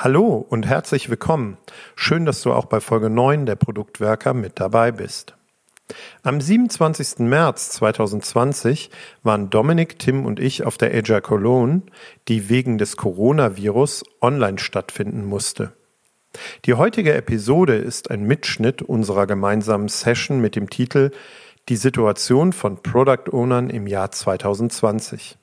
Hallo und herzlich willkommen. Schön, dass du auch bei Folge 9 der Produktwerker mit dabei bist. Am 27. März 2020 waren Dominik, Tim und ich auf der Agile Cologne, die wegen des Coronavirus online stattfinden musste. Die heutige Episode ist ein Mitschnitt unserer gemeinsamen Session mit dem Titel Die Situation von Product Ownern im Jahr 2020.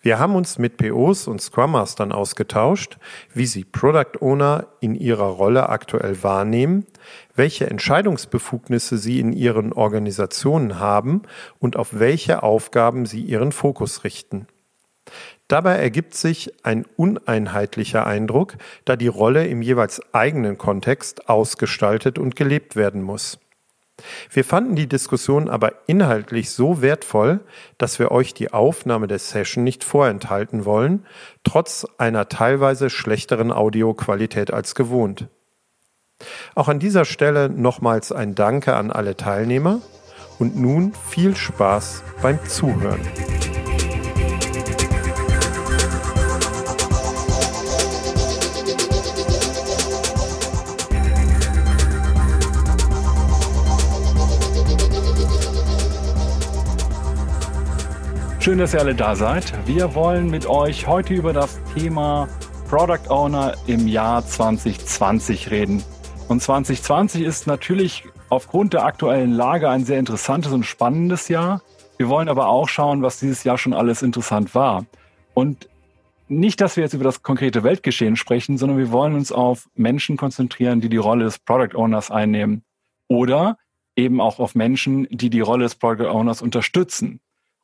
Wir haben uns mit POs und Scrum Mastern ausgetauscht, wie sie Product Owner in ihrer Rolle aktuell wahrnehmen, welche Entscheidungsbefugnisse sie in ihren Organisationen haben und auf welche Aufgaben sie ihren Fokus richten. Dabei ergibt sich ein uneinheitlicher Eindruck, da die Rolle im jeweils eigenen Kontext ausgestaltet und gelebt werden muss. Wir fanden die Diskussion aber inhaltlich so wertvoll, dass wir euch die Aufnahme der Session nicht vorenthalten wollen, trotz einer teilweise schlechteren Audioqualität als gewohnt. Auch an dieser Stelle nochmals ein Danke an alle Teilnehmer und nun viel Spaß beim Zuhören. Schön, dass ihr alle da seid. Wir wollen mit euch heute über das Thema Product Owner im Jahr 2020 reden. Und 2020 ist natürlich aufgrund der aktuellen Lage ein sehr interessantes und spannendes Jahr. Wir wollen aber auch schauen, was dieses Jahr schon alles interessant war. Und nicht, dass wir jetzt über das konkrete Weltgeschehen sprechen, sondern wir wollen uns auf Menschen konzentrieren, die die Rolle des Product Owners einnehmen. Oder eben auch auf Menschen, die die Rolle des Product Owners unterstützen.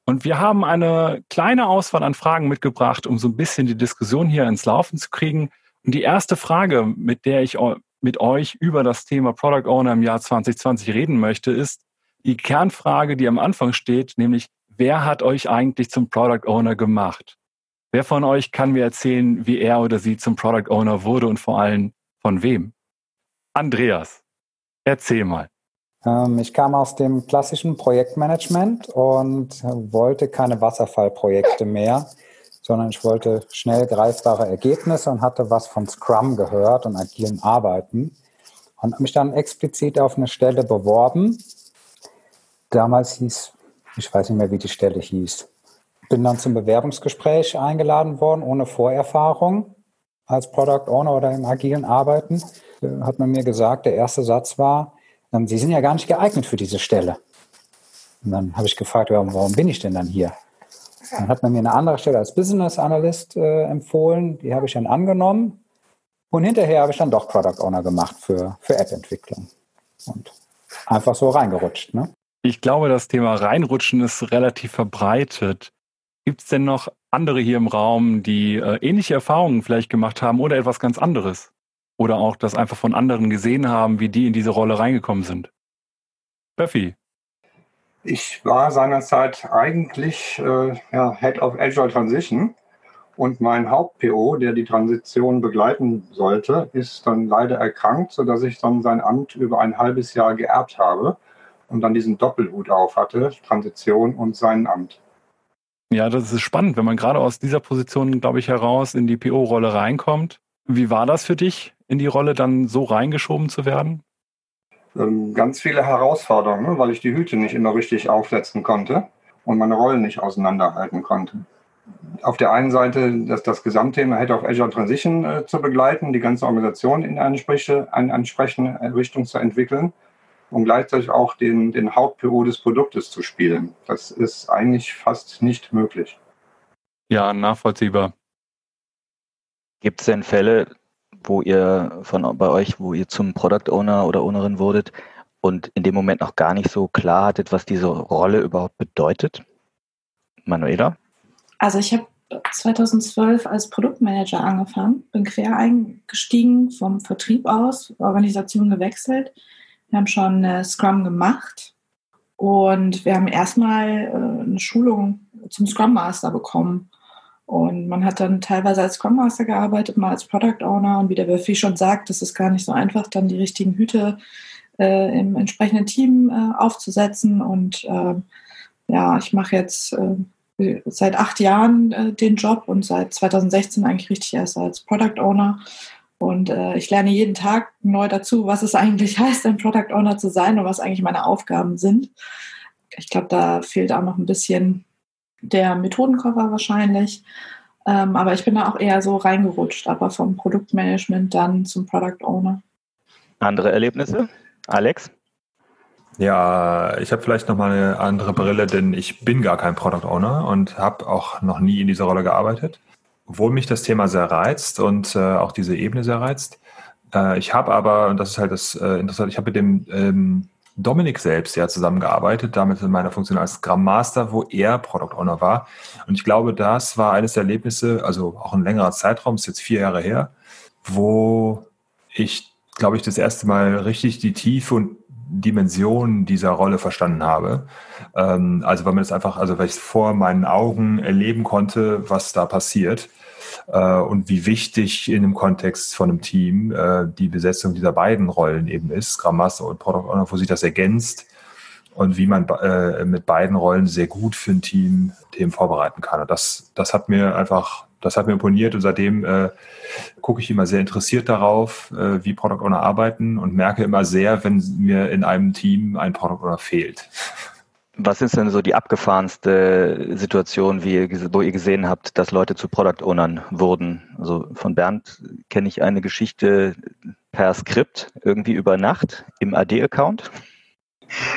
Und wir haben eine kleine Auswahl an Fragen mitgebracht, um so ein bisschen die Diskussion hier ins Laufen zu kriegen. Und die erste Frage, mit der ich mit euch über das Thema Product Owner im Jahr 2020 reden möchte, ist die Kernfrage, die am Anfang steht, nämlich, wer hat euch eigentlich zum Product Owner gemacht? Wer von euch kann mir erzählen, wie er oder sie zum Product Owner wurde und vor allem von wem? Andreas, erzähl mal. Ähm, ich kam aus dem klassischen Projektmanagement und wollte keine Wasserfallprojekte mehr, sondern ich wollte schnell greifbare Ergebnisse und hatte was von Scrum gehört und agilen Arbeiten und mich dann explizit auf eine Stelle beworben. Damals hieß, ich weiß nicht mehr, wie die Stelle hieß. Bin dann zum Bewerbungsgespräch eingeladen worden, ohne Vorerfahrung als Product Owner oder im agilen Arbeiten. Hat man mir gesagt, der erste Satz war, Sie sind ja gar nicht geeignet für diese Stelle. Und dann habe ich gefragt, warum bin ich denn dann hier? Dann hat man mir eine andere Stelle als Business Analyst äh, empfohlen, die habe ich dann angenommen. Und hinterher habe ich dann doch Product Owner gemacht für, für App-Entwicklung. Und einfach so reingerutscht. Ne? Ich glaube, das Thema Reinrutschen ist relativ verbreitet. Gibt es denn noch andere hier im Raum, die äh, ähnliche Erfahrungen vielleicht gemacht haben oder etwas ganz anderes? Oder auch das einfach von anderen gesehen haben, wie die in diese Rolle reingekommen sind. Buffy. Ich war seinerzeit eigentlich äh, ja, Head of Agile Transition und mein Haupt-PO, der die Transition begleiten sollte, ist dann leider erkrankt, sodass ich dann sein Amt über ein halbes Jahr geerbt habe und dann diesen Doppelhut auf hatte, Transition und sein Amt. Ja, das ist spannend, wenn man gerade aus dieser Position, glaube ich, heraus in die PO-Rolle reinkommt. Wie war das für dich? In die Rolle dann so reingeschoben zu werden? Ähm, ganz viele Herausforderungen, ne, weil ich die Hüte nicht immer richtig aufsetzen konnte und meine Rollen nicht auseinanderhalten konnte. Auf der einen Seite das, das Gesamtthema Head of Azure Transition äh, zu begleiten, die ganze Organisation in eine, eine entsprechende Richtung zu entwickeln und gleichzeitig auch den, den Haupt-PO des Produktes zu spielen. Das ist eigentlich fast nicht möglich. Ja, nachvollziehbar. Gibt es denn Fälle, wo ihr von bei euch, wo ihr zum Product Owner oder Ownerin wurdet und in dem Moment noch gar nicht so klar hattet, was diese Rolle überhaupt bedeutet? Manuela? Also ich habe 2012 als Produktmanager angefangen, bin quer eingestiegen vom Vertrieb aus, Organisation gewechselt. Wir haben schon äh, Scrum gemacht und wir haben erstmal äh, eine Schulung zum Scrum Master bekommen. Und man hat dann teilweise als Scrum Master gearbeitet, mal als Product Owner. Und wie der Wölfi schon sagt, das ist gar nicht so einfach, dann die richtigen Hüte äh, im entsprechenden Team äh, aufzusetzen. Und äh, ja, ich mache jetzt äh, seit acht Jahren äh, den Job und seit 2016 eigentlich richtig erst als Product Owner. Und äh, ich lerne jeden Tag neu dazu, was es eigentlich heißt, ein Product Owner zu sein und was eigentlich meine Aufgaben sind. Ich glaube, da fehlt auch noch ein bisschen der Methodenkoffer wahrscheinlich. Ähm, aber ich bin da auch eher so reingerutscht, aber vom Produktmanagement dann zum Product Owner. Andere Erlebnisse? Alex? Ja, ich habe vielleicht noch mal eine andere Brille, denn ich bin gar kein Product Owner und habe auch noch nie in dieser Rolle gearbeitet, obwohl mich das Thema sehr reizt und äh, auch diese Ebene sehr reizt. Äh, ich habe aber, und das ist halt das äh, Interessante, ich habe mit dem ähm, Dominik selbst ja zusammengearbeitet, damit in meiner Funktion als Scrum Master, wo er Product Owner war. Und ich glaube, das war eines der Erlebnisse, also auch ein längerer Zeitraum, ist jetzt vier Jahre her, wo ich, glaube ich, das erste Mal richtig die Tiefe und Dimension dieser Rolle verstanden habe. Ähm, also weil man es einfach, also weil ich vor meinen Augen erleben konnte, was da passiert äh, und wie wichtig in dem Kontext von einem Team äh, die Besetzung dieser beiden Rollen eben ist, Scrum Master und Product Owner, wo sich das ergänzt und wie man äh, mit beiden Rollen sehr gut für ein Team Themen vorbereiten kann. Und das, das hat mir einfach, das hat mir imponiert und seitdem äh, gucke ich immer sehr interessiert darauf, äh, wie Product Owner arbeiten und merke immer sehr, wenn mir in einem Team ein Product Owner fehlt. Was ist denn so die abgefahrenste Situation, wie ihr, wo ihr gesehen habt, dass Leute zu Product Ownern wurden? Also von Bernd kenne ich eine Geschichte per Skript, irgendwie über Nacht im AD-Account.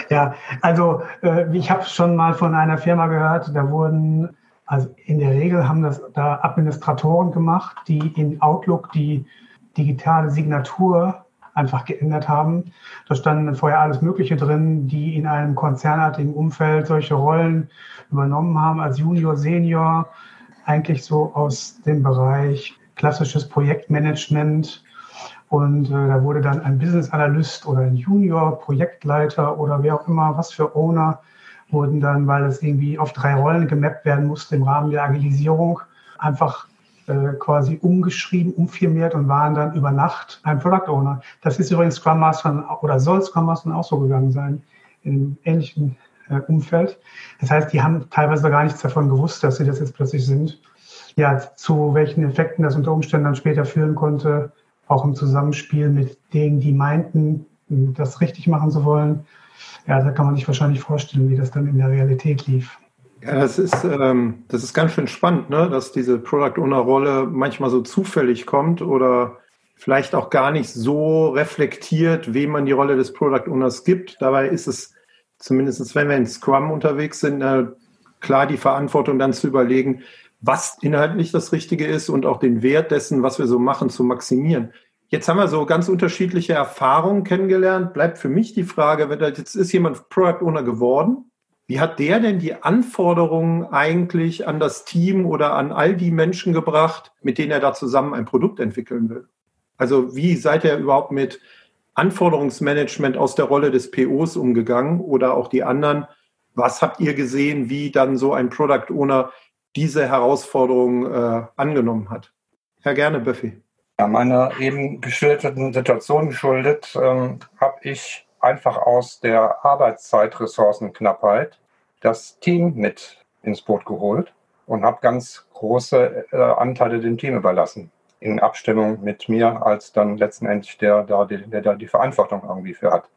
Ja, also äh, ich habe schon mal von einer Firma gehört, da wurden, also in der Regel haben das da Administratoren gemacht, die in Outlook die digitale Signatur einfach geändert haben. Da standen vorher alles Mögliche drin, die in einem konzernartigen Umfeld solche Rollen übernommen haben als Junior, Senior, eigentlich so aus dem Bereich klassisches Projektmanagement. Und äh, da wurde dann ein Business Analyst oder ein Junior, Projektleiter oder wer auch immer, was für Owner, wurden dann, weil es irgendwie auf drei Rollen gemappt werden musste im Rahmen der Agilisierung, einfach äh, quasi umgeschrieben, umfirmiert und waren dann über Nacht ein Product Owner. Das ist übrigens Scrum Master oder soll Scrum Master auch so gegangen sein, in einem ähnlichen äh, Umfeld. Das heißt, die haben teilweise gar nichts davon gewusst, dass sie das jetzt plötzlich sind. Ja, zu welchen Effekten das unter Umständen dann später führen konnte, auch im Zusammenspiel mit denen, die meinten, das richtig machen zu wollen. Ja, da kann man sich wahrscheinlich vorstellen, wie das dann in der Realität lief. Ja, das ist, ähm, das ist ganz schön spannend, ne? dass diese Product Owner-Rolle manchmal so zufällig kommt oder vielleicht auch gar nicht so reflektiert, wem man die Rolle des Product Owners gibt. Dabei ist es zumindest, wenn wir in Scrum unterwegs sind, äh, klar die Verantwortung dann zu überlegen, was inhaltlich das Richtige ist und auch den Wert dessen, was wir so machen, zu maximieren. Jetzt haben wir so ganz unterschiedliche Erfahrungen kennengelernt. Bleibt für mich die Frage, wenn da jetzt ist jemand Product Owner geworden wie hat der denn die Anforderungen eigentlich an das Team oder an all die Menschen gebracht, mit denen er da zusammen ein Produkt entwickeln will? Also wie seid ihr überhaupt mit Anforderungsmanagement aus der Rolle des POs umgegangen oder auch die anderen? Was habt ihr gesehen, wie dann so ein Product Owner diese Herausforderung äh, angenommen hat? Herr Gerne, Buffy. Ja, meiner eben geschilderten Situation geschuldet, ähm, habe ich einfach aus der Arbeitszeitressourcenknappheit das Team mit ins Boot geholt und habe ganz große äh, Anteile dem Team überlassen. In Abstimmung mit mir als dann letztendlich der, der, der da die Verantwortung irgendwie für hat.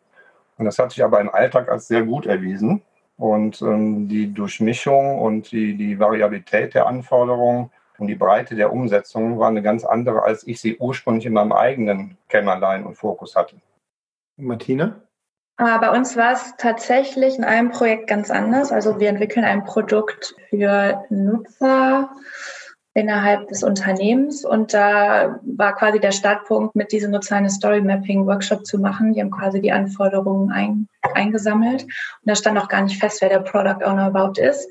Und das hat sich aber im Alltag als sehr gut erwiesen. Und ähm, die Durchmischung und die, die Variabilität der Anforderungen und die Breite der Umsetzung war eine ganz andere, als ich sie ursprünglich in meinem eigenen Kämmerlein und Fokus hatte. Martina? Äh, bei uns war es tatsächlich in einem Projekt ganz anders. Also wir entwickeln ein Produkt für Nutzer innerhalb des Unternehmens und da war quasi der Startpunkt, mit diesen Nutzer eine Story Mapping Workshop zu machen. Die haben quasi die Anforderungen ein, eingesammelt und da stand noch gar nicht fest, wer der Product Owner überhaupt ist.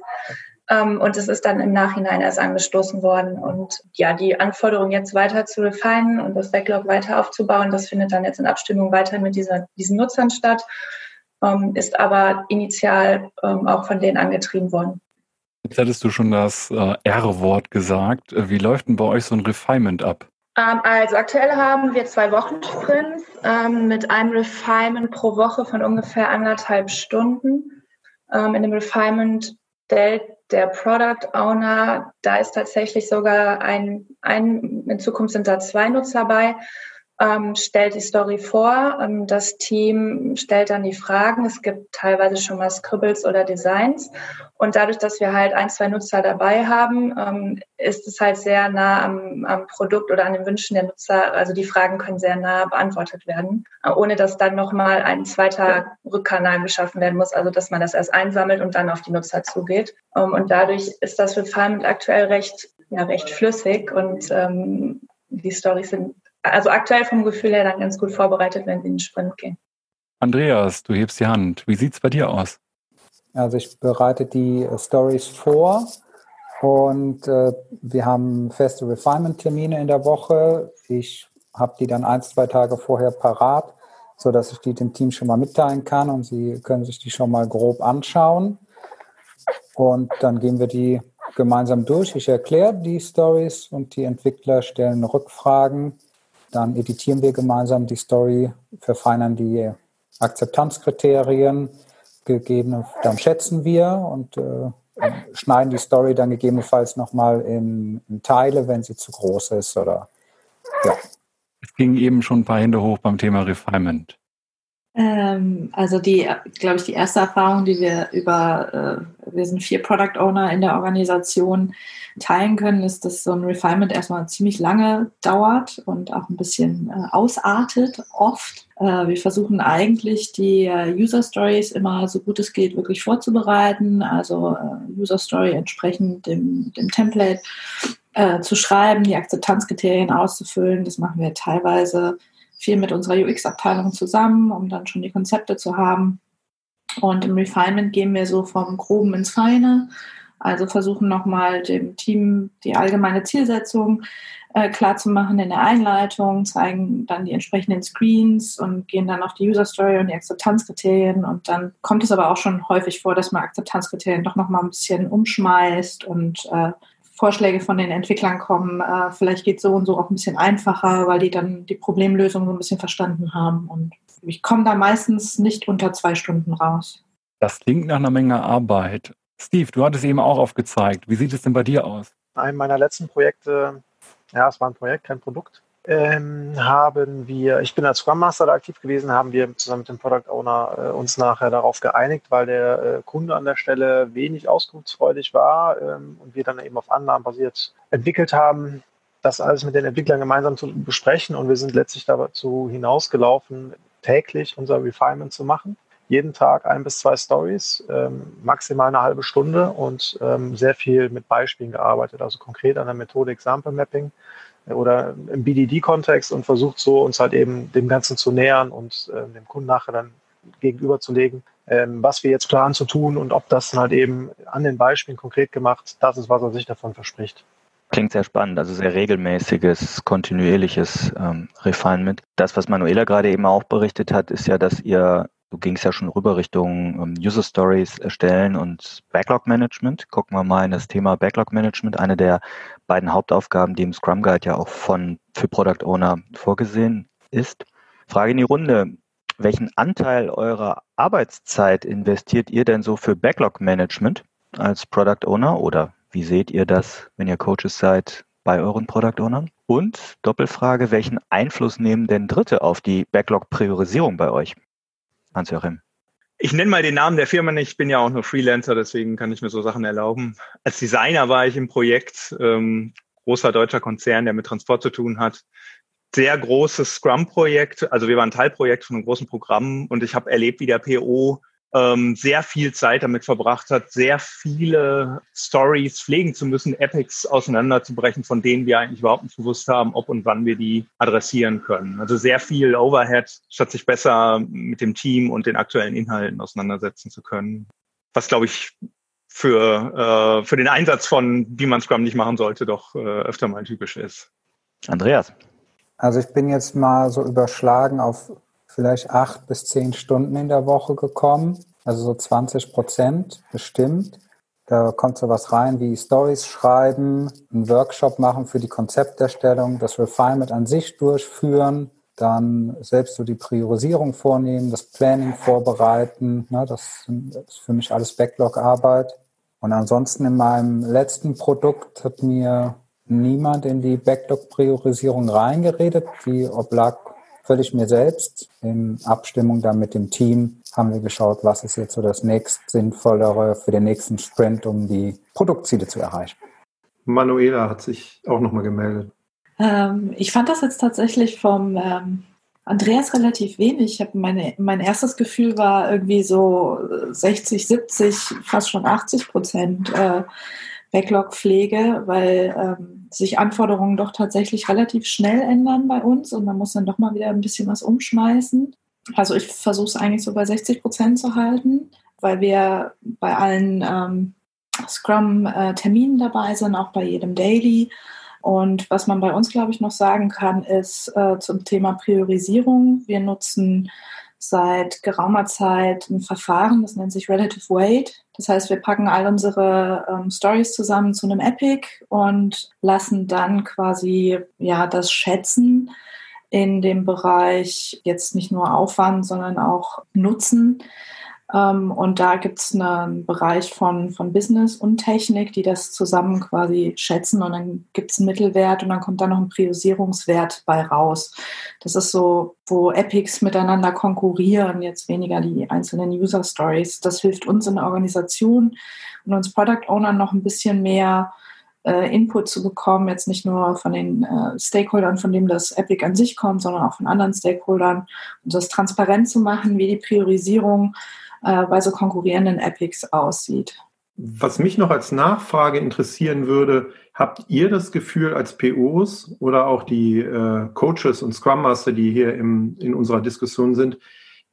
Ähm, und es ist dann im Nachhinein erst angestoßen worden. Und ja, die Anforderung jetzt weiter zu refinen und das Backlog weiter aufzubauen, das findet dann jetzt in Abstimmung weiter mit dieser, diesen Nutzern statt, ähm, ist aber initial ähm, auch von denen angetrieben worden. Jetzt hattest du schon das äh, R-Wort gesagt. Wie läuft denn bei euch so ein Refinement ab? also aktuell haben wir zwei Wochen Sprints ähm, mit einem Refinement pro Woche von ungefähr anderthalb Stunden. Ähm, in dem Refinement stellt der Product Owner, da ist tatsächlich sogar ein, ein, in Zukunft sind da zwei Nutzer bei, ähm, stellt die Story vor. Ähm, das Team stellt dann die Fragen. Es gibt teilweise schon mal Scribbles oder Designs. Und dadurch, dass wir halt ein, zwei Nutzer dabei haben, ähm, ist es halt sehr nah am, am, Produkt oder an den Wünschen der Nutzer. Also die Fragen können sehr nah beantwortet werden, äh, ohne dass dann nochmal ein zweiter Rückkanal geschaffen werden muss. Also dass man das erst einsammelt und dann auf die Nutzer zugeht. Ähm, und dadurch ist das Refinement aktuell recht, ja, recht flüssig und ähm, die Stories sind also aktuell vom Gefühl her dann ganz gut vorbereitet, wenn sie in den Sprint gehen. Andreas, du hebst die Hand. Wie sieht es bei dir aus? Also ich bereite die äh, Stories vor und äh, wir haben feste Refinement-Termine in der Woche. Ich habe die dann ein, zwei Tage vorher parat, sodass ich die dem Team schon mal mitteilen kann und sie können sich die schon mal grob anschauen. Und dann gehen wir die gemeinsam durch. Ich erkläre die Stories und die Entwickler stellen Rückfragen dann editieren wir gemeinsam die Story, verfeinern die Akzeptanzkriterien, gegeben, dann schätzen wir und äh, schneiden die Story dann gegebenenfalls nochmal in, in Teile, wenn sie zu groß ist oder ja. Es ging eben schon ein paar Hände hoch beim Thema Refinement. Ähm, also die, glaube ich, die erste Erfahrung, die wir über, äh, wir sind vier Product Owner in der Organisation, teilen können, ist, dass so ein Refinement erstmal ziemlich lange dauert und auch ein bisschen äh, ausartet, oft. Äh, wir versuchen eigentlich die äh, User Stories immer so gut es geht wirklich vorzubereiten, also äh, User Story entsprechend dem, dem Template äh, zu schreiben, die Akzeptanzkriterien auszufüllen. Das machen wir teilweise viel mit unserer UX-Abteilung zusammen, um dann schon die Konzepte zu haben. Und im Refinement gehen wir so vom Groben ins Feine. Also versuchen nochmal dem Team die allgemeine Zielsetzung äh, klar in der Einleitung, zeigen dann die entsprechenden Screens und gehen dann auf die User Story und die Akzeptanzkriterien. Und dann kommt es aber auch schon häufig vor, dass man Akzeptanzkriterien doch nochmal ein bisschen umschmeißt und äh, Vorschläge von den Entwicklern kommen, äh, vielleicht geht so und so auch ein bisschen einfacher, weil die dann die Problemlösung so ein bisschen verstanden haben. Und ich komme da meistens nicht unter zwei Stunden raus. Das klingt nach einer Menge Arbeit. Steve, du hattest eben auch aufgezeigt. Wie sieht es denn bei dir aus? Einem meiner letzten Projekte, ja, es war ein Projekt, kein Produkt, ähm, haben wir, ich bin als Scrum Master da aktiv gewesen, haben wir zusammen mit dem Product Owner äh, uns nachher darauf geeinigt, weil der äh, Kunde an der Stelle wenig auskunftsfreudig war ähm, und wir dann eben auf Annahmen basiert entwickelt haben, das alles mit den Entwicklern gemeinsam zu besprechen und wir sind letztlich dazu hinausgelaufen, täglich unser Refinement zu machen. Jeden Tag ein bis zwei Stories, ähm, maximal eine halbe Stunde und ähm, sehr viel mit Beispielen gearbeitet, also konkret an der Methode Example Mapping oder im BDD-Kontext und versucht so uns halt eben dem Ganzen zu nähern und äh, dem Kunden nachher dann gegenüberzulegen, ähm, was wir jetzt planen zu tun und ob das dann halt eben an den Beispielen konkret gemacht, das ist, was er sich davon verspricht. Klingt sehr spannend, also sehr regelmäßiges, kontinuierliches ähm, Refinement. Das, was Manuela gerade eben auch berichtet hat, ist ja, dass ihr Du gingst ja schon rüber Richtung ähm, User Stories erstellen und Backlog Management. Gucken wir mal in das Thema Backlog Management, eine der beiden Hauptaufgaben, die im Scrum Guide ja auch von für Product Owner vorgesehen ist. Frage in die Runde. Welchen Anteil eurer Arbeitszeit investiert ihr denn so für Backlog Management als Product Owner oder wie seht ihr das, wenn ihr Coaches seid, bei euren Product Ownern? Und Doppelfrage, welchen Einfluss nehmen denn Dritte auf die Backlog-Priorisierung bei euch? Hans-Joachim? Ich nenne mal den Namen der Firma nicht, ich bin ja auch nur Freelancer, deswegen kann ich mir so Sachen erlauben. Als Designer war ich im Projekt, ähm, großer deutscher Konzern, der mit Transport zu tun hat. Sehr großes Scrum-Projekt, also wir waren Teilprojekt von einem großen Programm und ich habe erlebt, wie der PO ähm, sehr viel Zeit damit verbracht hat, sehr viele Stories pflegen zu müssen, Epics auseinanderzubrechen, von denen wir eigentlich überhaupt nicht gewusst haben, ob und wann wir die adressieren können. Also sehr viel Overhead, statt sich besser mit dem Team und den aktuellen Inhalten auseinandersetzen zu können. Was, glaube ich, für, äh, für den Einsatz von, wie man Scrum nicht machen sollte, doch äh, öfter mal typisch ist. Andreas. Also ich bin jetzt mal so überschlagen auf vielleicht acht bis zehn Stunden in der Woche gekommen, also so 20 Prozent bestimmt. Da kommt so was rein wie Stories schreiben, einen Workshop machen für die Konzepterstellung, das Refinement an sich durchführen, dann selbst so die Priorisierung vornehmen, das Planning vorbereiten. Ne, das ist für mich alles Backlog-Arbeit. Und ansonsten in meinem letzten Produkt hat mir niemand in die Backlog-Priorisierung reingeredet. Die oblag völlig mir selbst. In Abstimmung dann mit dem Team haben wir geschaut, was ist jetzt so das nächst sinnvollere für den nächsten Sprint, um die Produktziele zu erreichen. Manuela hat sich auch nochmal gemeldet. Ähm, ich fand das jetzt tatsächlich vom ähm, Andreas relativ wenig. Ich habe meine, mein erstes Gefühl war irgendwie so 60, 70, fast schon 80 Prozent äh, Backlog-Pflege, weil ähm, sich Anforderungen doch tatsächlich relativ schnell ändern bei uns und man muss dann doch mal wieder ein bisschen was umschmeißen. Also ich versuche es eigentlich so bei 60 Prozent zu halten, weil wir bei allen ähm, Scrum-Terminen äh, dabei sind, auch bei jedem Daily. Und was man bei uns, glaube ich, noch sagen kann, ist äh, zum Thema Priorisierung. Wir nutzen seit geraumer Zeit ein Verfahren, das nennt sich Relative Weight. Das heißt, wir packen all unsere ähm, Stories zusammen zu einem Epic und lassen dann quasi ja das Schätzen in dem Bereich jetzt nicht nur Aufwand, sondern auch Nutzen und da gibt es einen Bereich von, von Business und Technik, die das zusammen quasi schätzen. Und dann gibt es einen Mittelwert und dann kommt da noch ein Priorisierungswert bei raus. Das ist so, wo Epics miteinander konkurrieren, jetzt weniger die einzelnen User Stories. Das hilft uns in der Organisation und uns Product Ownern noch ein bisschen mehr äh, Input zu bekommen, jetzt nicht nur von den äh, Stakeholdern, von dem das Epic an sich kommt, sondern auch von anderen Stakeholdern und das transparent zu machen, wie die Priorisierung äh, bei so konkurrierenden Epics aussieht. Was mich noch als Nachfrage interessieren würde, habt ihr das Gefühl als POs oder auch die äh, Coaches und Scrum Master, die hier im, in unserer Diskussion sind,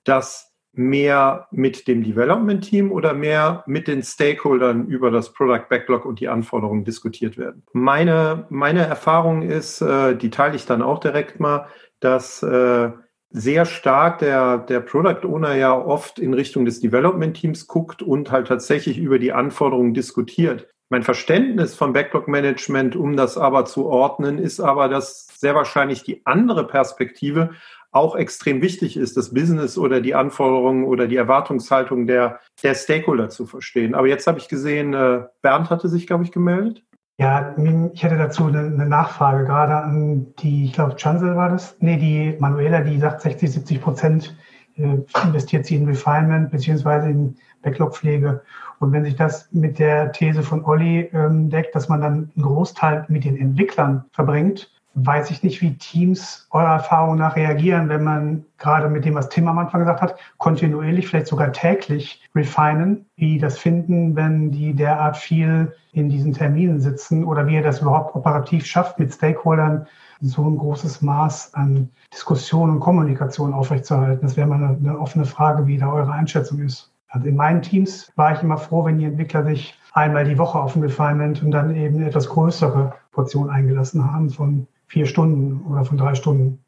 dass mehr mit dem Development Team oder mehr mit den Stakeholdern über das Product Backlog und die Anforderungen diskutiert werden? Meine, meine Erfahrung ist, äh, die teile ich dann auch direkt mal, dass äh, sehr stark der, der Product Owner ja oft in Richtung des Development Teams guckt und halt tatsächlich über die Anforderungen diskutiert. Mein Verständnis von Backlog Management, um das aber zu ordnen, ist aber, dass sehr wahrscheinlich die andere Perspektive auch extrem wichtig ist, das Business oder die Anforderungen oder die Erwartungshaltung der, der Stakeholder zu verstehen. Aber jetzt habe ich gesehen, äh, Bernd hatte sich, glaube ich, gemeldet. Ja, ich hätte dazu eine, Nachfrage, gerade an die, ich glaube, Chancel war das, nee, die Manuela, die sagt 60, 70 Prozent äh, investiert sie in Refinement beziehungsweise in Backlog-Pflege. Und wenn sich das mit der These von Olli ähm, deckt, dass man dann einen Großteil mit den Entwicklern verbringt, weiß ich nicht, wie Teams eurer Erfahrung nach reagieren, wenn man gerade mit dem, was Tim am Anfang gesagt hat, kontinuierlich, vielleicht sogar täglich refinen, wie das finden, wenn die derart viel in diesen Terminen sitzen oder wie ihr das überhaupt operativ schafft, mit Stakeholdern so ein großes Maß an Diskussion und Kommunikation aufrechtzuerhalten. Das wäre mal eine, eine offene Frage, wie da eure Einschätzung ist. Also in meinen Teams war ich immer froh, wenn die Entwickler sich einmal die Woche auf ein Refinement und dann eben eine etwas größere Portion eingelassen haben von vier Stunden oder von drei Stunden?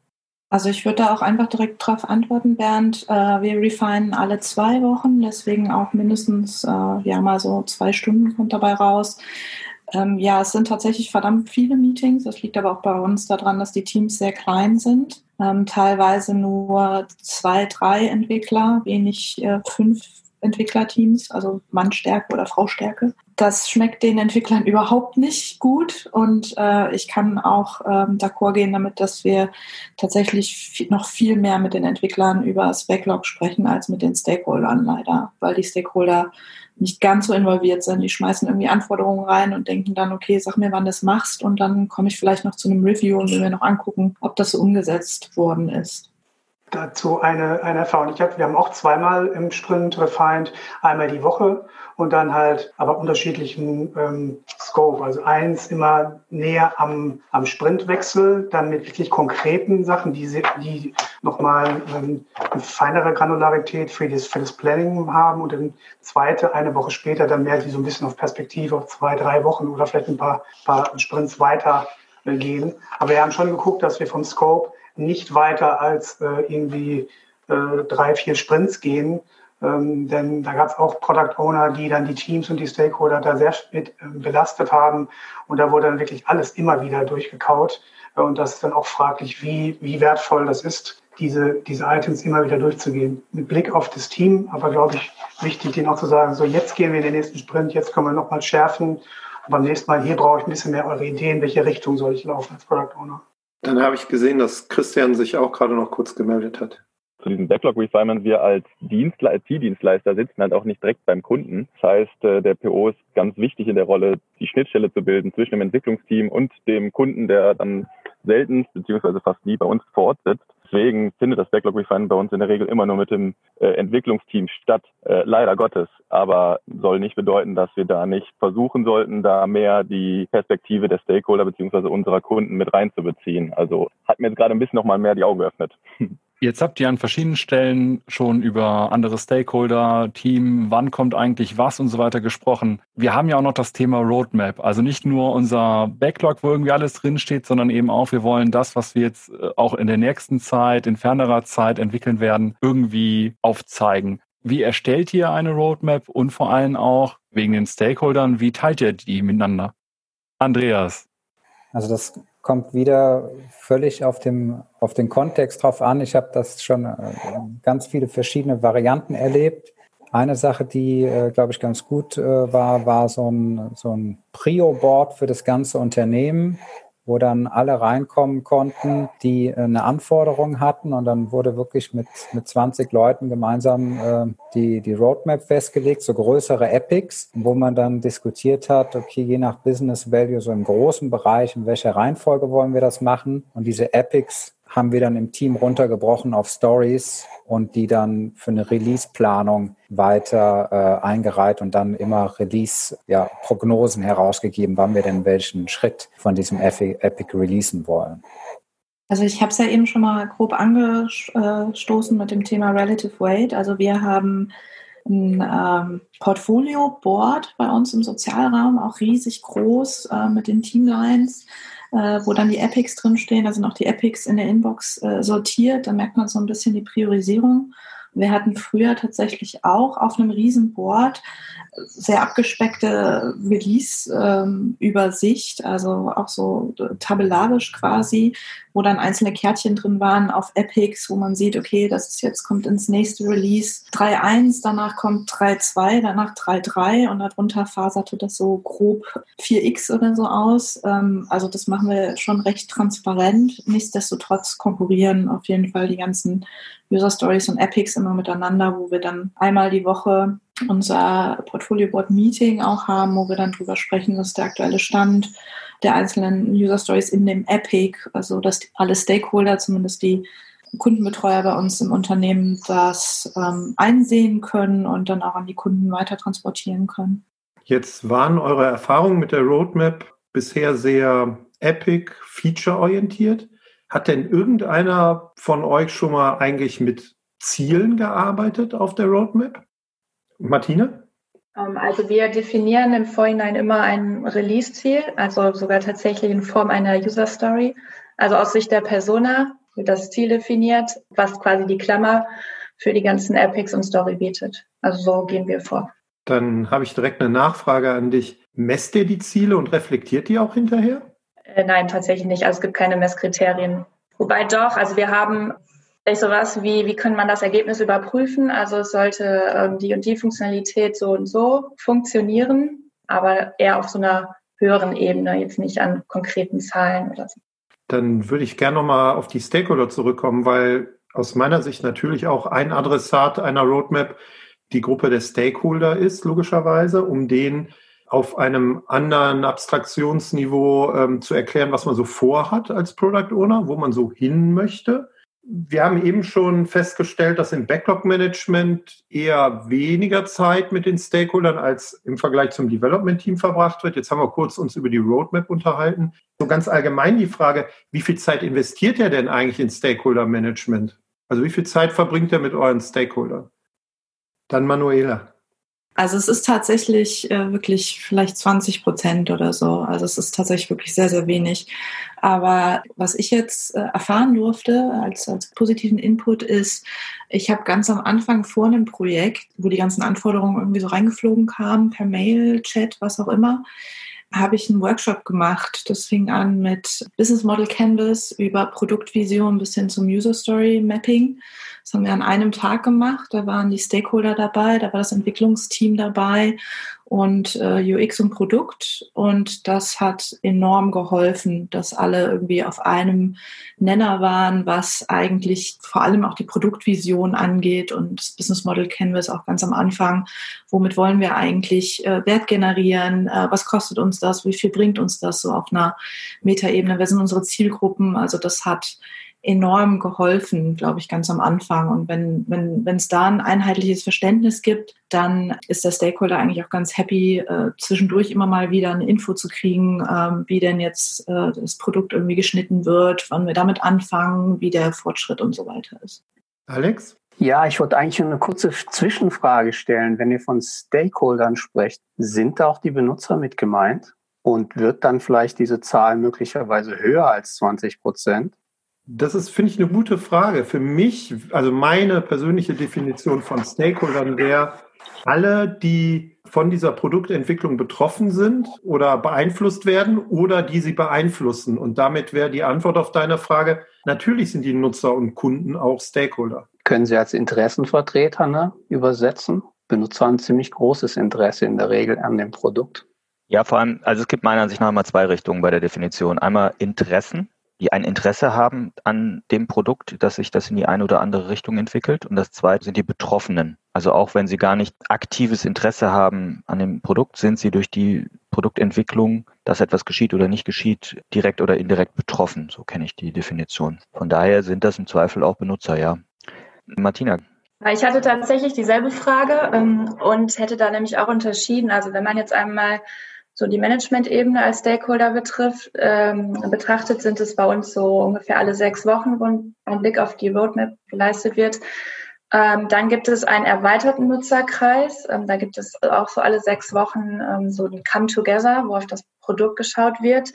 Also ich würde da auch einfach direkt darauf antworten, Bernd. Äh, wir refinen alle zwei Wochen, deswegen auch mindestens äh, ja mal so zwei Stunden kommt dabei raus. Ähm, ja, es sind tatsächlich verdammt viele Meetings. Das liegt aber auch bei uns daran, dass die Teams sehr klein sind. Ähm, teilweise nur zwei, drei Entwickler, wenig äh, fünf Entwicklerteams, also Mannstärke oder Fraustärke. Das schmeckt den Entwicklern überhaupt nicht gut. Und äh, ich kann auch ähm, d'accord gehen damit, dass wir tatsächlich viel, noch viel mehr mit den Entwicklern über das Backlog sprechen als mit den Stakeholdern leider, weil die Stakeholder nicht ganz so involviert sind. Die schmeißen irgendwie Anforderungen rein und denken dann, okay, sag mir, wann das machst. Und dann komme ich vielleicht noch zu einem Review und will mir noch angucken, ob das so umgesetzt worden ist dazu eine, eine Erfahrung. Ich hab, wir haben auch zweimal im Sprint refined, einmal die Woche und dann halt aber unterschiedlichen ähm, Scope. Also eins immer näher am, am Sprintwechsel, dann mit wirklich konkreten Sachen, die, die nochmal ähm, eine feinere Granularität für das, für das Planning haben und dann zweite, eine Woche später, dann mehr die so ein bisschen auf Perspektive auf zwei, drei Wochen oder vielleicht ein paar, paar Sprints weiter äh, gehen. Aber wir haben schon geguckt, dass wir vom Scope nicht weiter als äh, irgendwie äh, drei, vier Sprints gehen. Ähm, denn da gab es auch Product Owner, die dann die Teams und die Stakeholder da sehr mit äh, belastet haben. Und da wurde dann wirklich alles immer wieder durchgekaut. Und das ist dann auch fraglich, wie, wie wertvoll das ist. diese, diese Items immer wieder durchzugehen. Mit Blick auf das Team, aber glaube ich, wichtig, denen auch zu sagen, so jetzt gehen wir in den nächsten Sprint, jetzt können wir nochmal schärfen. Und beim nächsten Mal, hier brauche ich ein bisschen mehr eure Ideen, welche Richtung soll ich laufen als Product Owner. Dann habe ich gesehen, dass Christian sich auch gerade noch kurz gemeldet hat zu diesem Backlog Refinement, wir als Dienstleister, IT-Dienstleister sitzen halt auch nicht direkt beim Kunden. Das heißt, äh, der PO ist ganz wichtig in der Rolle, die Schnittstelle zu bilden zwischen dem Entwicklungsteam und dem Kunden, der dann selten beziehungsweise fast nie bei uns vor Ort sitzt. Deswegen findet das Backlog Refinement bei uns in der Regel immer nur mit dem äh, Entwicklungsteam statt, äh, leider Gottes. Aber soll nicht bedeuten, dass wir da nicht versuchen sollten, da mehr die Perspektive der Stakeholder beziehungsweise unserer Kunden mit reinzubeziehen. Also hat mir jetzt gerade ein bisschen nochmal mehr die Augen geöffnet. Jetzt habt ihr an verschiedenen Stellen schon über andere Stakeholder, Team, wann kommt eigentlich was und so weiter gesprochen. Wir haben ja auch noch das Thema Roadmap. Also nicht nur unser Backlog, wo irgendwie alles drinsteht, sondern eben auch, wir wollen das, was wir jetzt äh, auch in der nächsten Zeit, in fernerer Zeit entwickeln werden, irgendwie aufzeigen. Wie erstellt ihr eine Roadmap und vor allem auch wegen den Stakeholdern, wie teilt ihr die miteinander? Andreas. Also das kommt wieder völlig auf, dem, auf den Kontext drauf an. Ich habe das schon äh, ganz viele verschiedene Varianten erlebt. Eine Sache, die, äh, glaube ich, ganz gut äh, war, war so ein, so ein Prio-Board für das ganze Unternehmen, wo dann alle reinkommen konnten, die äh, eine Anforderung hatten. Und dann wurde wirklich mit, mit 20 Leuten gemeinsam äh, die, die Roadmap festgelegt, so größere Epics, wo man dann diskutiert hat, okay, je nach Business Value, so im großen Bereich, in welcher Reihenfolge wollen wir das machen. Und diese Epics haben wir dann im Team runtergebrochen auf Stories und die dann für eine Release-Planung weiter äh, eingereiht und dann immer Release-Prognosen ja, herausgegeben, wann wir denn welchen Schritt von diesem Epic releasen wollen. Also ich habe es ja eben schon mal grob angestoßen mit dem Thema Relative Weight. Also wir haben ein ähm, Portfolio-Board bei uns im Sozialraum, auch riesig groß äh, mit den Teamlines äh, wo dann die Epics drinstehen. Da sind auch die Epics in der Inbox äh, sortiert. Da merkt man so ein bisschen die Priorisierung. Wir hatten früher tatsächlich auch auf einem Riesenboard sehr abgespeckte Release-Übersicht, ähm, also auch so tabellarisch quasi, wo dann einzelne Kärtchen drin waren auf Epics, wo man sieht, okay, das ist jetzt kommt ins nächste Release 3.1, danach kommt 3.2, danach 3.3 und darunter faserte das so grob 4x oder so aus. Ähm, also das machen wir schon recht transparent. Nichtsdestotrotz konkurrieren auf jeden Fall die ganzen User Stories und Epics immer miteinander, wo wir dann einmal die Woche unser Portfolio Board Meeting auch haben, wo wir dann drüber sprechen, was der aktuelle Stand der einzelnen User Stories in dem Epic, also dass alle Stakeholder, zumindest die Kundenbetreuer bei uns im Unternehmen, das ähm, einsehen können und dann auch an die Kunden weiter transportieren können. Jetzt waren eure Erfahrungen mit der Roadmap bisher sehr Epic, feature-orientiert. Hat denn irgendeiner von euch schon mal eigentlich mit Zielen gearbeitet auf der Roadmap? Martine? Ähm, also wir definieren im Vorhinein immer ein Release-Ziel, also sogar tatsächlich in Form einer User-Story. Also aus Sicht der Persona wird das Ziel definiert, was quasi die Klammer für die ganzen Epics und Story bietet. Also so gehen wir vor. Dann habe ich direkt eine Nachfrage an dich. Messt ihr die Ziele und reflektiert die auch hinterher? Äh, nein, tatsächlich nicht. Also es gibt keine Messkriterien. Wobei doch, also wir haben vielleicht sowas wie, wie kann man das Ergebnis überprüfen? Also es sollte ähm, die und die Funktionalität so und so funktionieren, aber eher auf so einer höheren Ebene, jetzt nicht an konkreten Zahlen oder so. Dann würde ich gerne nochmal auf die Stakeholder zurückkommen, weil aus meiner Sicht natürlich auch ein Adressat einer Roadmap die Gruppe der Stakeholder ist, logischerweise, um den auf einem anderen Abstraktionsniveau ähm, zu erklären, was man so vorhat als Product Owner, wo man so hin möchte wir haben eben schon festgestellt, dass im Backlog-Management eher weniger Zeit mit den Stakeholdern als im Vergleich zum Development-Team verbracht wird. Jetzt haben wir kurz uns über die Roadmap unterhalten. So ganz allgemein die Frage, wie viel Zeit investiert er denn eigentlich in Stakeholder-Management? Also wie viel Zeit verbringt er mit euren Stakeholdern? Dann Manuela. Also es ist tatsächlich äh, wirklich vielleicht 20 Prozent oder so. Also es ist tatsächlich wirklich sehr, sehr wenig. Aber was ich jetzt äh, erfahren durfte als, als positiven Input ist, ich habe ganz am Anfang vor einem Projekt, wo die ganzen Anforderungen irgendwie so reingeflogen kamen, per Mail, Chat, was auch immer, habe ich einen Workshop gemacht. Das fing an mit Business Model Canvas über Produktvision bis hin zum User Story Mapping. Das haben wir an einem Tag gemacht. Da waren die Stakeholder dabei, da war das Entwicklungsteam dabei und äh, UX und Produkt. Und das hat enorm geholfen, dass alle irgendwie auf einem Nenner waren, was eigentlich vor allem auch die Produktvision angeht und das Business Model Canvas auch ganz am Anfang. Womit wollen wir eigentlich äh, Wert generieren? Äh, was kostet uns das? Wie viel bringt uns das so auf einer Metaebene? Wer sind unsere Zielgruppen? Also das hat enorm geholfen, glaube ich, ganz am Anfang. Und wenn wenn wenn, es da ein einheitliches Verständnis gibt, dann ist der Stakeholder eigentlich auch ganz happy, äh, zwischendurch immer mal wieder eine Info zu kriegen, ähm, wie denn jetzt äh, das Produkt irgendwie geschnitten wird, wann wir damit anfangen, wie der Fortschritt und so weiter ist. Alex? Ja, ich wollte eigentlich eine kurze Zwischenfrage stellen. Wenn ihr von Stakeholdern sprecht, sind da auch die Benutzer mit gemeint? Und wird dann vielleicht diese Zahl möglicherweise höher als 20 Prozent? Das ist, finde ich, eine gute Frage. Für mich, also meine persönliche Definition von Stakeholdern wäre, alle, die von dieser Produktentwicklung betroffen sind oder beeinflusst werden oder die sie beeinflussen. Und damit wäre die Antwort auf deine Frage, natürlich sind die Nutzer und Kunden auch Stakeholder. Können Sie als Interessenvertreter ne, übersetzen? Benutzer haben ein ziemlich großes Interesse in der Regel an dem Produkt. Ja, vor allem, also es gibt meiner Ansicht nach immer zwei Richtungen bei der Definition. Einmal Interessen, die ein Interesse haben an dem Produkt, dass sich das in die eine oder andere Richtung entwickelt. Und das zweite sind die Betroffenen. Also auch wenn sie gar nicht aktives Interesse haben an dem Produkt, sind sie durch die Produktentwicklung, dass etwas geschieht oder nicht geschieht, direkt oder indirekt betroffen. So kenne ich die Definition. Von daher sind das im Zweifel auch Benutzer, ja. Martina. Ich hatte tatsächlich dieselbe Frage ähm, und hätte da nämlich auch unterschieden. Also wenn man jetzt einmal so die Management-Ebene als Stakeholder betrifft, ähm, betrachtet, sind es bei uns so ungefähr alle sechs Wochen, wo ein Blick auf die Roadmap geleistet wird. Ähm, dann gibt es einen erweiterten Nutzerkreis. Ähm, da gibt es auch so alle sechs Wochen ähm, so ein Come-Together, wo auf das Produkt geschaut wird,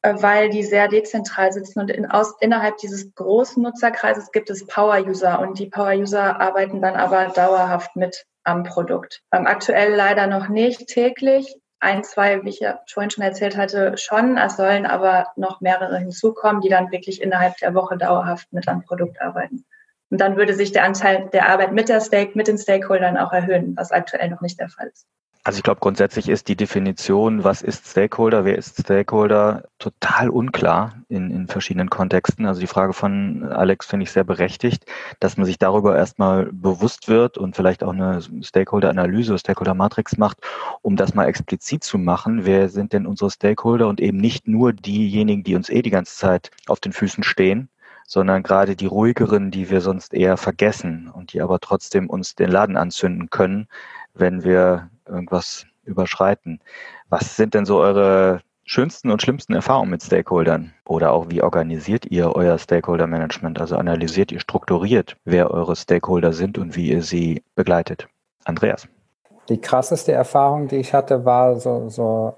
äh, weil die sehr dezentral sitzen. Und in, aus, innerhalb dieses großen Nutzerkreises gibt es Power-User und die Power-User arbeiten dann aber dauerhaft mit am Produkt. Ähm, aktuell leider noch nicht täglich, ein, zwei, wie ich ja vorhin schon erzählt hatte, schon. Es sollen aber noch mehrere hinzukommen, die dann wirklich innerhalb der Woche dauerhaft mit am Produkt arbeiten. Und dann würde sich der Anteil der Arbeit mit der Stake, mit den Stakeholdern auch erhöhen, was aktuell noch nicht der Fall ist. Also ich glaube, grundsätzlich ist die Definition, was ist Stakeholder, wer ist Stakeholder, total unklar in, in verschiedenen Kontexten. Also die Frage von Alex finde ich sehr berechtigt, dass man sich darüber erstmal bewusst wird und vielleicht auch eine Stakeholder-Analyse, Stakeholder-Matrix macht, um das mal explizit zu machen. Wer sind denn unsere Stakeholder und eben nicht nur diejenigen, die uns eh die ganze Zeit auf den Füßen stehen, sondern gerade die ruhigeren, die wir sonst eher vergessen und die aber trotzdem uns den Laden anzünden können, wenn wir irgendwas überschreiten. Was sind denn so eure schönsten und schlimmsten Erfahrungen mit Stakeholdern? Oder auch wie organisiert ihr euer Stakeholder-Management? Also analysiert ihr strukturiert, wer eure Stakeholder sind und wie ihr sie begleitet? Andreas. Die krasseste Erfahrung, die ich hatte, war so, so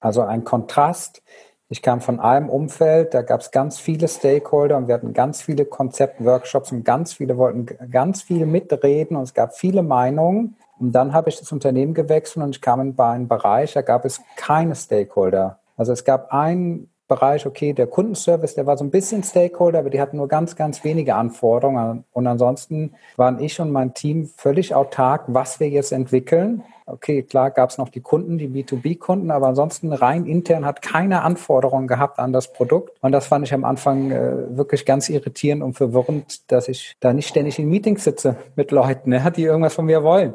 also ein Kontrast. Ich kam von einem Umfeld, da gab es ganz viele Stakeholder und wir hatten ganz viele Konzeptworkshops und ganz viele wollten ganz viel mitreden und es gab viele Meinungen. Und dann habe ich das Unternehmen gewechselt und ich kam in einen Bereich, da gab es keine Stakeholder. Also es gab einen Bereich, okay, der Kundenservice, der war so ein bisschen Stakeholder, aber die hatten nur ganz, ganz wenige Anforderungen. Und ansonsten waren ich und mein Team völlig autark, was wir jetzt entwickeln. Okay, klar gab es noch die Kunden, die B2B-Kunden, aber ansonsten rein intern hat keine Anforderungen gehabt an das Produkt. Und das fand ich am Anfang äh, wirklich ganz irritierend und verwirrend, dass ich da nicht ständig in Meetings sitze mit Leuten, ne, die irgendwas von mir wollen.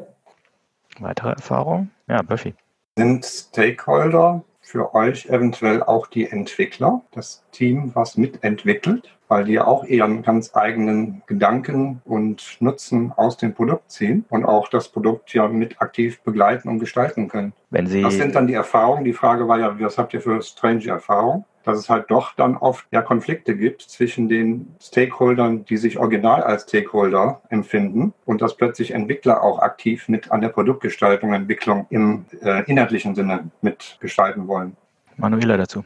Weitere Erfahrung? Ja, Buffy. Sind Stakeholder für euch eventuell auch die Entwickler, das Team, was mitentwickelt, weil die auch ihren ganz eigenen Gedanken und Nutzen aus dem Produkt ziehen und auch das Produkt ja mit aktiv begleiten und gestalten können. Wenn Sie das sind dann die Erfahrungen. Die Frage war ja, was habt ihr für strange Erfahrungen? Dass es halt doch dann oft ja Konflikte gibt zwischen den Stakeholdern, die sich original als Stakeholder empfinden und dass plötzlich Entwickler auch aktiv mit an der Produktgestaltung, Entwicklung im äh, inhaltlichen Sinne mitgestalten wollen. Manuela dazu.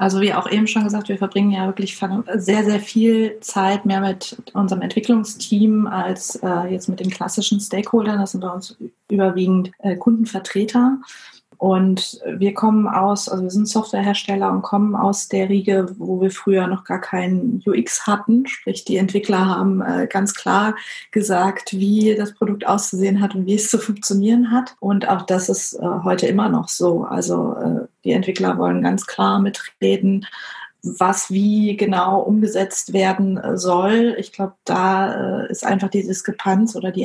Also wie auch eben schon gesagt, wir verbringen ja wirklich sehr, sehr viel Zeit mehr mit unserem Entwicklungsteam als äh, jetzt mit den klassischen Stakeholdern. Das sind bei uns überwiegend äh, Kundenvertreter. Und wir kommen aus, also wir sind Softwarehersteller und kommen aus der Riege, wo wir früher noch gar keinen UX hatten. Sprich, die Entwickler haben äh, ganz klar gesagt, wie das Produkt auszusehen hat und wie es zu funktionieren hat. Und auch das ist äh, heute immer noch so. Also äh, die Entwickler wollen ganz klar mitreden was wie genau umgesetzt werden soll. Ich glaube, da ist einfach die Diskrepanz oder die,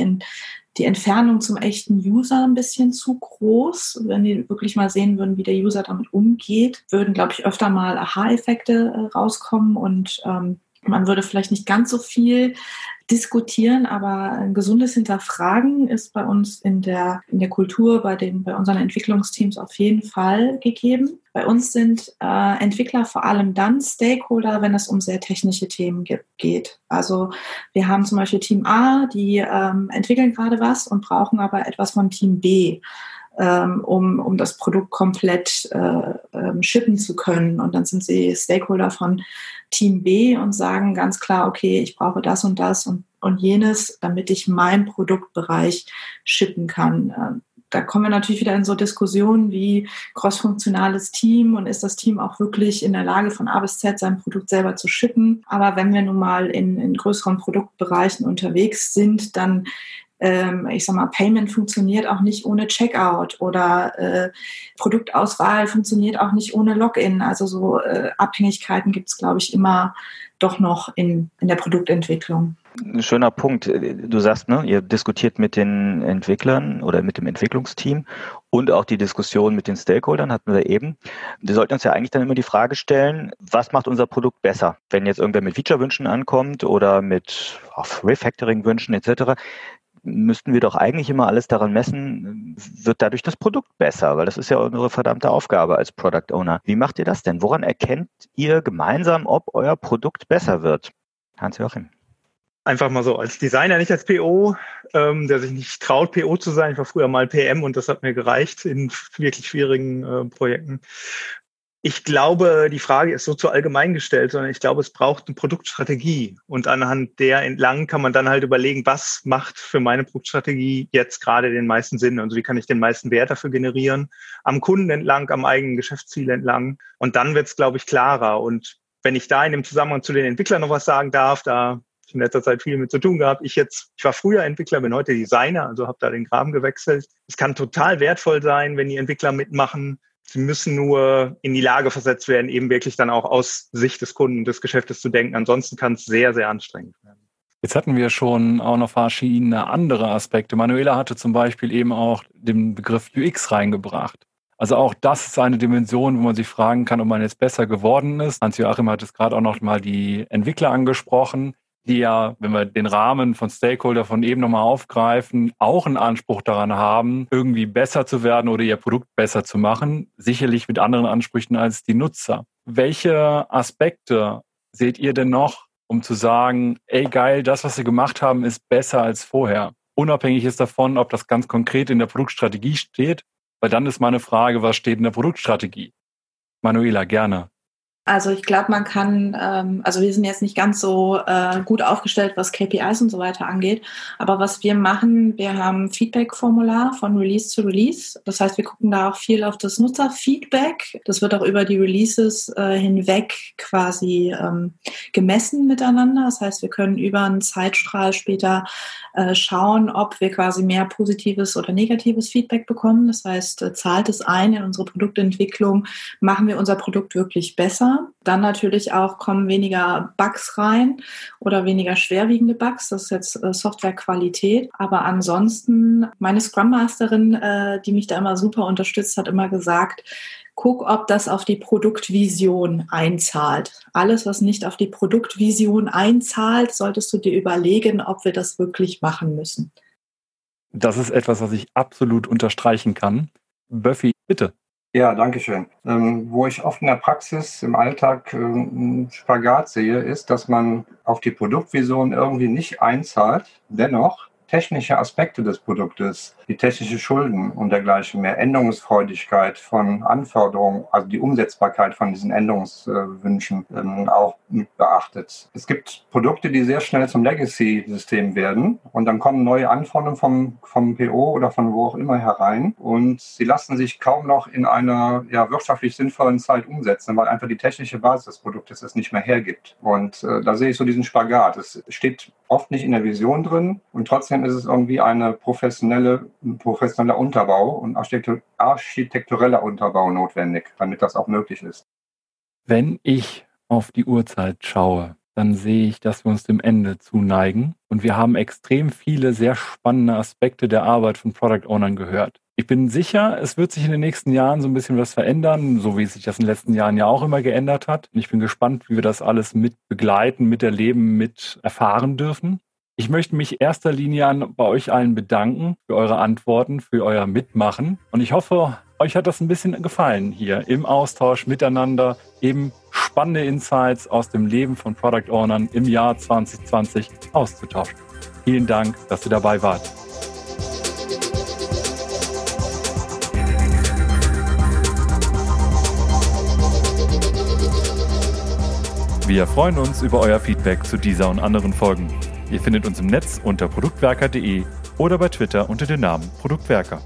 die Entfernung zum echten User ein bisschen zu groß. Wenn die wirklich mal sehen würden, wie der User damit umgeht, würden, glaube ich, öfter mal Aha-Effekte äh, rauskommen und ähm, man würde vielleicht nicht ganz so viel diskutieren, aber ein gesundes Hinterfragen ist bei uns in der, in der Kultur, bei, den, bei unseren Entwicklungsteams auf jeden Fall gegeben. Bei uns sind äh, Entwickler vor allem dann Stakeholder, wenn es um sehr technische Themen geht. Also wir haben zum Beispiel Team A, die ähm, entwickeln gerade was und brauchen aber etwas von Team B ähm, um, um das Produkt komplett äh, ähm, shippen zu können. Und dann sind sie Stakeholder von Team B und sagen ganz klar, okay, ich brauche das und das und, und jenes, damit ich meinen Produktbereich shippen kann. Da kommen wir natürlich wieder in so Diskussionen wie crossfunktionales Team und ist das Team auch wirklich in der Lage, von A bis Z sein Produkt selber zu shippen. Aber wenn wir nun mal in, in größeren Produktbereichen unterwegs sind, dann ähm, ich sag mal, Payment funktioniert auch nicht ohne Checkout oder äh, Produktauswahl funktioniert auch nicht ohne Login. Also so äh, Abhängigkeiten gibt es, glaube ich, immer doch noch in, in der Produktentwicklung. Ein schöner Punkt. Du sagst, ne, ihr diskutiert mit den Entwicklern oder mit dem Entwicklungsteam und auch die Diskussion mit den Stakeholdern hatten wir eben. Wir sollten uns ja eigentlich dann immer die Frage stellen, was macht unser Produkt besser? Wenn jetzt irgendwer mit Feature-Wünschen ankommt oder mit Refactoring-Wünschen etc., müssten wir doch eigentlich immer alles daran messen, wird dadurch das Produkt besser, weil das ist ja unsere verdammte Aufgabe als Product Owner. Wie macht ihr das denn? Woran erkennt ihr gemeinsam, ob euer Produkt besser wird? Hans-Joachim. Einfach mal so als Designer, nicht als PO, ähm, der sich nicht traut, PO zu sein. Ich war früher mal PM und das hat mir gereicht in wirklich schwierigen äh, Projekten. Ich glaube, die Frage ist so zu allgemein gestellt, sondern ich glaube, es braucht eine Produktstrategie. Und anhand der entlang kann man dann halt überlegen, was macht für meine Produktstrategie jetzt gerade den meisten Sinn? Also wie kann ich den meisten Wert dafür generieren? Am Kunden entlang, am eigenen Geschäftsziel entlang. Und dann wird es, glaube ich, klarer. Und wenn ich da in dem Zusammenhang zu den Entwicklern noch was sagen darf, da in letzter Zeit viel mit zu tun gehabt. Ich jetzt, ich war früher Entwickler, bin heute Designer, also habe da den Graben gewechselt. Es kann total wertvoll sein, wenn die Entwickler mitmachen, Sie müssen nur in die Lage versetzt werden, eben wirklich dann auch aus Sicht des Kunden, des Geschäftes zu denken. Ansonsten kann es sehr, sehr anstrengend werden. Jetzt hatten wir schon auch noch verschiedene andere Aspekte. Manuela hatte zum Beispiel eben auch den Begriff UX reingebracht. Also auch das ist eine Dimension, wo man sich fragen kann, ob man jetzt besser geworden ist. Hans-Joachim hat es gerade auch noch mal die Entwickler angesprochen die ja, wenn wir den Rahmen von Stakeholder von eben nochmal aufgreifen, auch einen Anspruch daran haben, irgendwie besser zu werden oder ihr Produkt besser zu machen, sicherlich mit anderen Ansprüchen als die Nutzer. Welche Aspekte seht ihr denn noch, um zu sagen, ey geil, das, was sie gemacht haben, ist besser als vorher? Unabhängig ist davon, ob das ganz konkret in der Produktstrategie steht, weil dann ist meine Frage, was steht in der Produktstrategie? Manuela, gerne. Also ich glaube, man kann, ähm, also wir sind jetzt nicht ganz so äh, gut aufgestellt, was KPIs und so weiter angeht. Aber was wir machen, wir haben Feedback-Formular von Release zu Release. Das heißt, wir gucken da auch viel auf das Nutzerfeedback. Das wird auch über die Releases äh, hinweg quasi ähm, gemessen miteinander. Das heißt, wir können über einen Zeitstrahl später äh, schauen, ob wir quasi mehr positives oder negatives Feedback bekommen. Das heißt, äh, zahlt es ein in unsere Produktentwicklung, machen wir unser Produkt wirklich besser dann natürlich auch kommen weniger Bugs rein oder weniger schwerwiegende Bugs. Das ist jetzt äh, Softwarequalität. Aber ansonsten, meine Scrum Masterin, äh, die mich da immer super unterstützt, hat immer gesagt, guck, ob das auf die Produktvision einzahlt. Alles, was nicht auf die Produktvision einzahlt, solltest du dir überlegen, ob wir das wirklich machen müssen. Das ist etwas, was ich absolut unterstreichen kann. Buffy, bitte. Ja, danke schön. Ähm, wo ich oft in der Praxis im Alltag äh, einen Spagat sehe, ist, dass man auf die Produktvision irgendwie nicht einzahlt, dennoch technische Aspekte des Produktes, die technische Schulden und dergleichen mehr, Änderungsfreudigkeit von Anforderungen, also die Umsetzbarkeit von diesen Änderungswünschen ähm, auch mit beachtet. Es gibt Produkte, die sehr schnell zum Legacy-System werden und dann kommen neue Anforderungen vom, vom PO oder von wo auch immer herein und sie lassen sich kaum noch in einer ja, wirtschaftlich sinnvollen Zeit umsetzen, weil einfach die technische Basis des Produktes es nicht mehr hergibt. Und äh, da sehe ich so diesen Spagat. Es steht oft nicht in der Vision drin und trotzdem ist es irgendwie eine professionelle, ein professioneller Unterbau und architektureller Unterbau notwendig, damit das auch möglich ist. Wenn ich auf die Uhrzeit schaue, dann sehe ich, dass wir uns dem Ende zuneigen und wir haben extrem viele sehr spannende Aspekte der Arbeit von Product Ownern gehört. Ich bin sicher, es wird sich in den nächsten Jahren so ein bisschen was verändern, so wie sich das in den letzten Jahren ja auch immer geändert hat. Und ich bin gespannt, wie wir das alles mit begleiten, mit erleben, mit erfahren dürfen. Ich möchte mich erster Linie an bei euch allen bedanken für eure Antworten, für euer Mitmachen. Und ich hoffe, euch hat das ein bisschen gefallen hier im Austausch miteinander, eben spannende Insights aus dem Leben von Product Ownern im Jahr 2020 auszutauschen. Vielen Dank, dass ihr dabei wart. Wir freuen uns über euer Feedback zu dieser und anderen Folgen. Ihr findet uns im Netz unter produktwerker.de oder bei Twitter unter dem Namen Produktwerker.